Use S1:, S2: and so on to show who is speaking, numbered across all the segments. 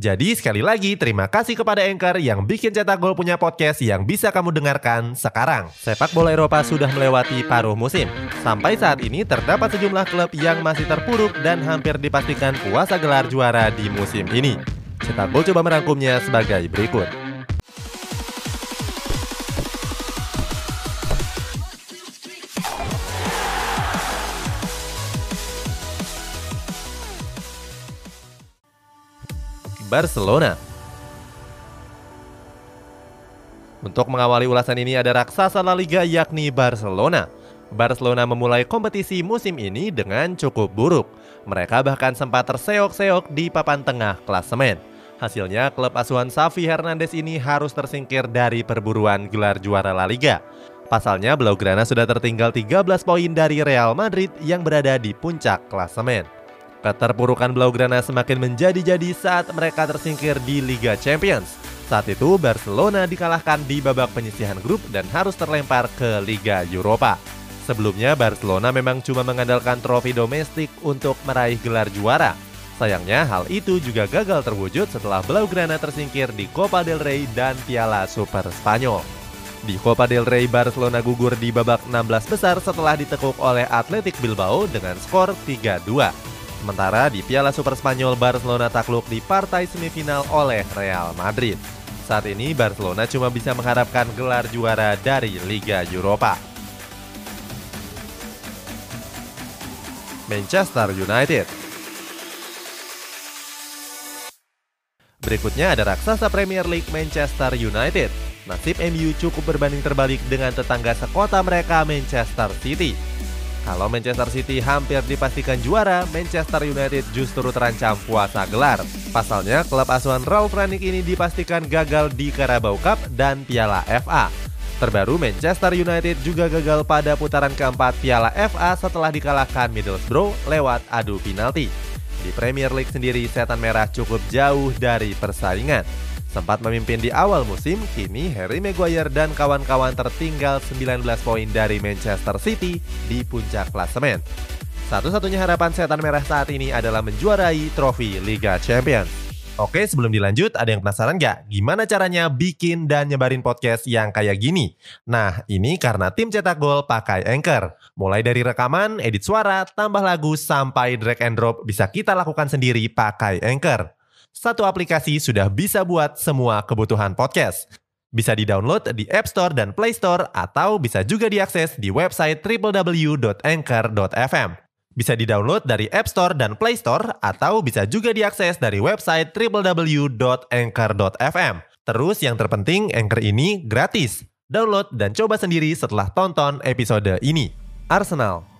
S1: Jadi sekali lagi terima kasih kepada Anchor yang bikin Cetak Gol punya podcast yang bisa kamu dengarkan sekarang. Sepak bola Eropa sudah melewati paruh musim. Sampai saat ini terdapat sejumlah klub yang masih terpuruk dan hampir dipastikan puasa gelar juara di musim ini. Cetak Gol coba merangkumnya sebagai berikut. Barcelona. Untuk mengawali ulasan ini ada raksasa La Liga yakni Barcelona. Barcelona memulai kompetisi musim ini dengan cukup buruk. Mereka bahkan sempat terseok-seok di papan tengah klasemen. Hasilnya, klub asuhan Xavi Hernandez ini harus tersingkir dari perburuan gelar juara La Liga. Pasalnya, Blaugrana sudah tertinggal 13 poin dari Real Madrid yang berada di puncak klasemen. Keterpurukan Blaugrana semakin menjadi-jadi saat mereka tersingkir di Liga Champions. Saat itu Barcelona dikalahkan di babak penyisihan grup dan harus terlempar ke Liga Eropa. Sebelumnya Barcelona memang cuma mengandalkan trofi domestik untuk meraih gelar juara. Sayangnya hal itu juga gagal terwujud setelah Blaugrana tersingkir di Copa del Rey dan Piala Super Spanyol. Di Copa del Rey, Barcelona gugur di babak 16 besar setelah ditekuk oleh Athletic Bilbao dengan skor 3-2. Sementara di Piala Super Spanyol, Barcelona takluk di partai semifinal oleh Real Madrid. Saat ini Barcelona cuma bisa mengharapkan gelar juara dari Liga Eropa. Manchester United Berikutnya ada raksasa Premier League Manchester United. Nasib MU cukup berbanding terbalik dengan tetangga sekota mereka Manchester City. Kalau Manchester City hampir dipastikan juara, Manchester United justru terancam puasa gelar. Pasalnya, klub asuhan Ralf Rangnick ini dipastikan gagal di Carabao Cup dan Piala FA. Terbaru, Manchester United juga gagal pada putaran keempat Piala FA setelah dikalahkan Middlesbrough lewat adu penalti. Di Premier League sendiri, setan merah cukup jauh dari persaingan. Sempat memimpin di awal musim, kini Harry Maguire dan kawan-kawan tertinggal 19 poin dari Manchester City di puncak klasemen. Satu-satunya harapan setan merah saat ini adalah menjuarai trofi Liga Champions. Oke, sebelum dilanjut, ada yang penasaran nggak? Gimana caranya bikin dan nyebarin podcast yang kayak gini? Nah, ini karena tim cetak gol pakai Anchor. Mulai dari rekaman, edit suara, tambah lagu, sampai drag and drop bisa kita lakukan sendiri pakai Anchor satu aplikasi sudah bisa buat semua kebutuhan podcast. Bisa di-download di App Store dan Play Store atau bisa juga diakses di website www.anchor.fm. Bisa di-download dari App Store dan Play Store atau bisa juga diakses dari website www.anchor.fm. Terus yang terpenting Anchor ini gratis. Download dan coba sendiri setelah tonton episode ini. Arsenal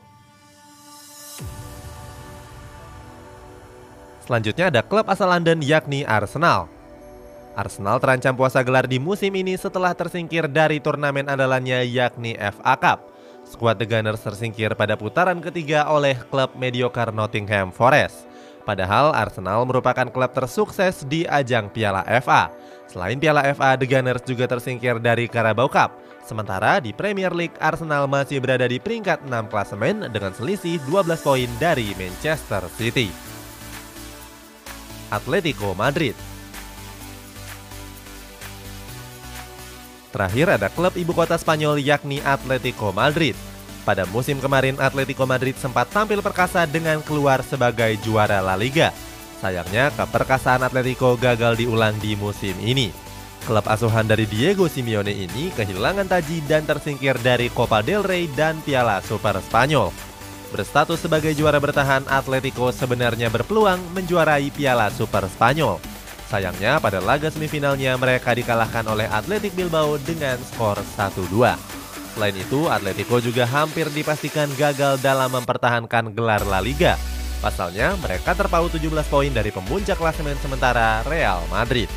S1: Selanjutnya ada klub asal London yakni Arsenal. Arsenal terancam puasa gelar di musim ini setelah tersingkir dari turnamen andalannya yakni FA Cup. Skuad The Gunners tersingkir pada putaran ketiga oleh klub mediocre Nottingham Forest. Padahal Arsenal merupakan klub tersukses di ajang Piala FA. Selain Piala FA, The Gunners juga tersingkir dari Carabao Cup. Sementara di Premier League, Arsenal masih berada di peringkat 6 klasemen dengan selisih 12 poin dari Manchester City. Atletico Madrid. Terakhir ada klub ibu kota Spanyol yakni Atletico Madrid. Pada musim kemarin Atletico Madrid sempat tampil perkasa dengan keluar sebagai juara La Liga. Sayangnya keperkasaan Atletico gagal diulang di musim ini. Klub asuhan dari Diego Simeone ini kehilangan taji dan tersingkir dari Copa del Rey dan Piala Super Spanyol. Berstatus sebagai juara bertahan, Atletico sebenarnya berpeluang menjuarai Piala Super Spanyol. Sayangnya pada laga semifinalnya mereka dikalahkan oleh Atletic Bilbao dengan skor 1-2. Selain itu, Atletico juga hampir dipastikan gagal dalam mempertahankan gelar La Liga. Pasalnya, mereka terpaut 17 poin dari pemuncak klasemen sementara Real Madrid.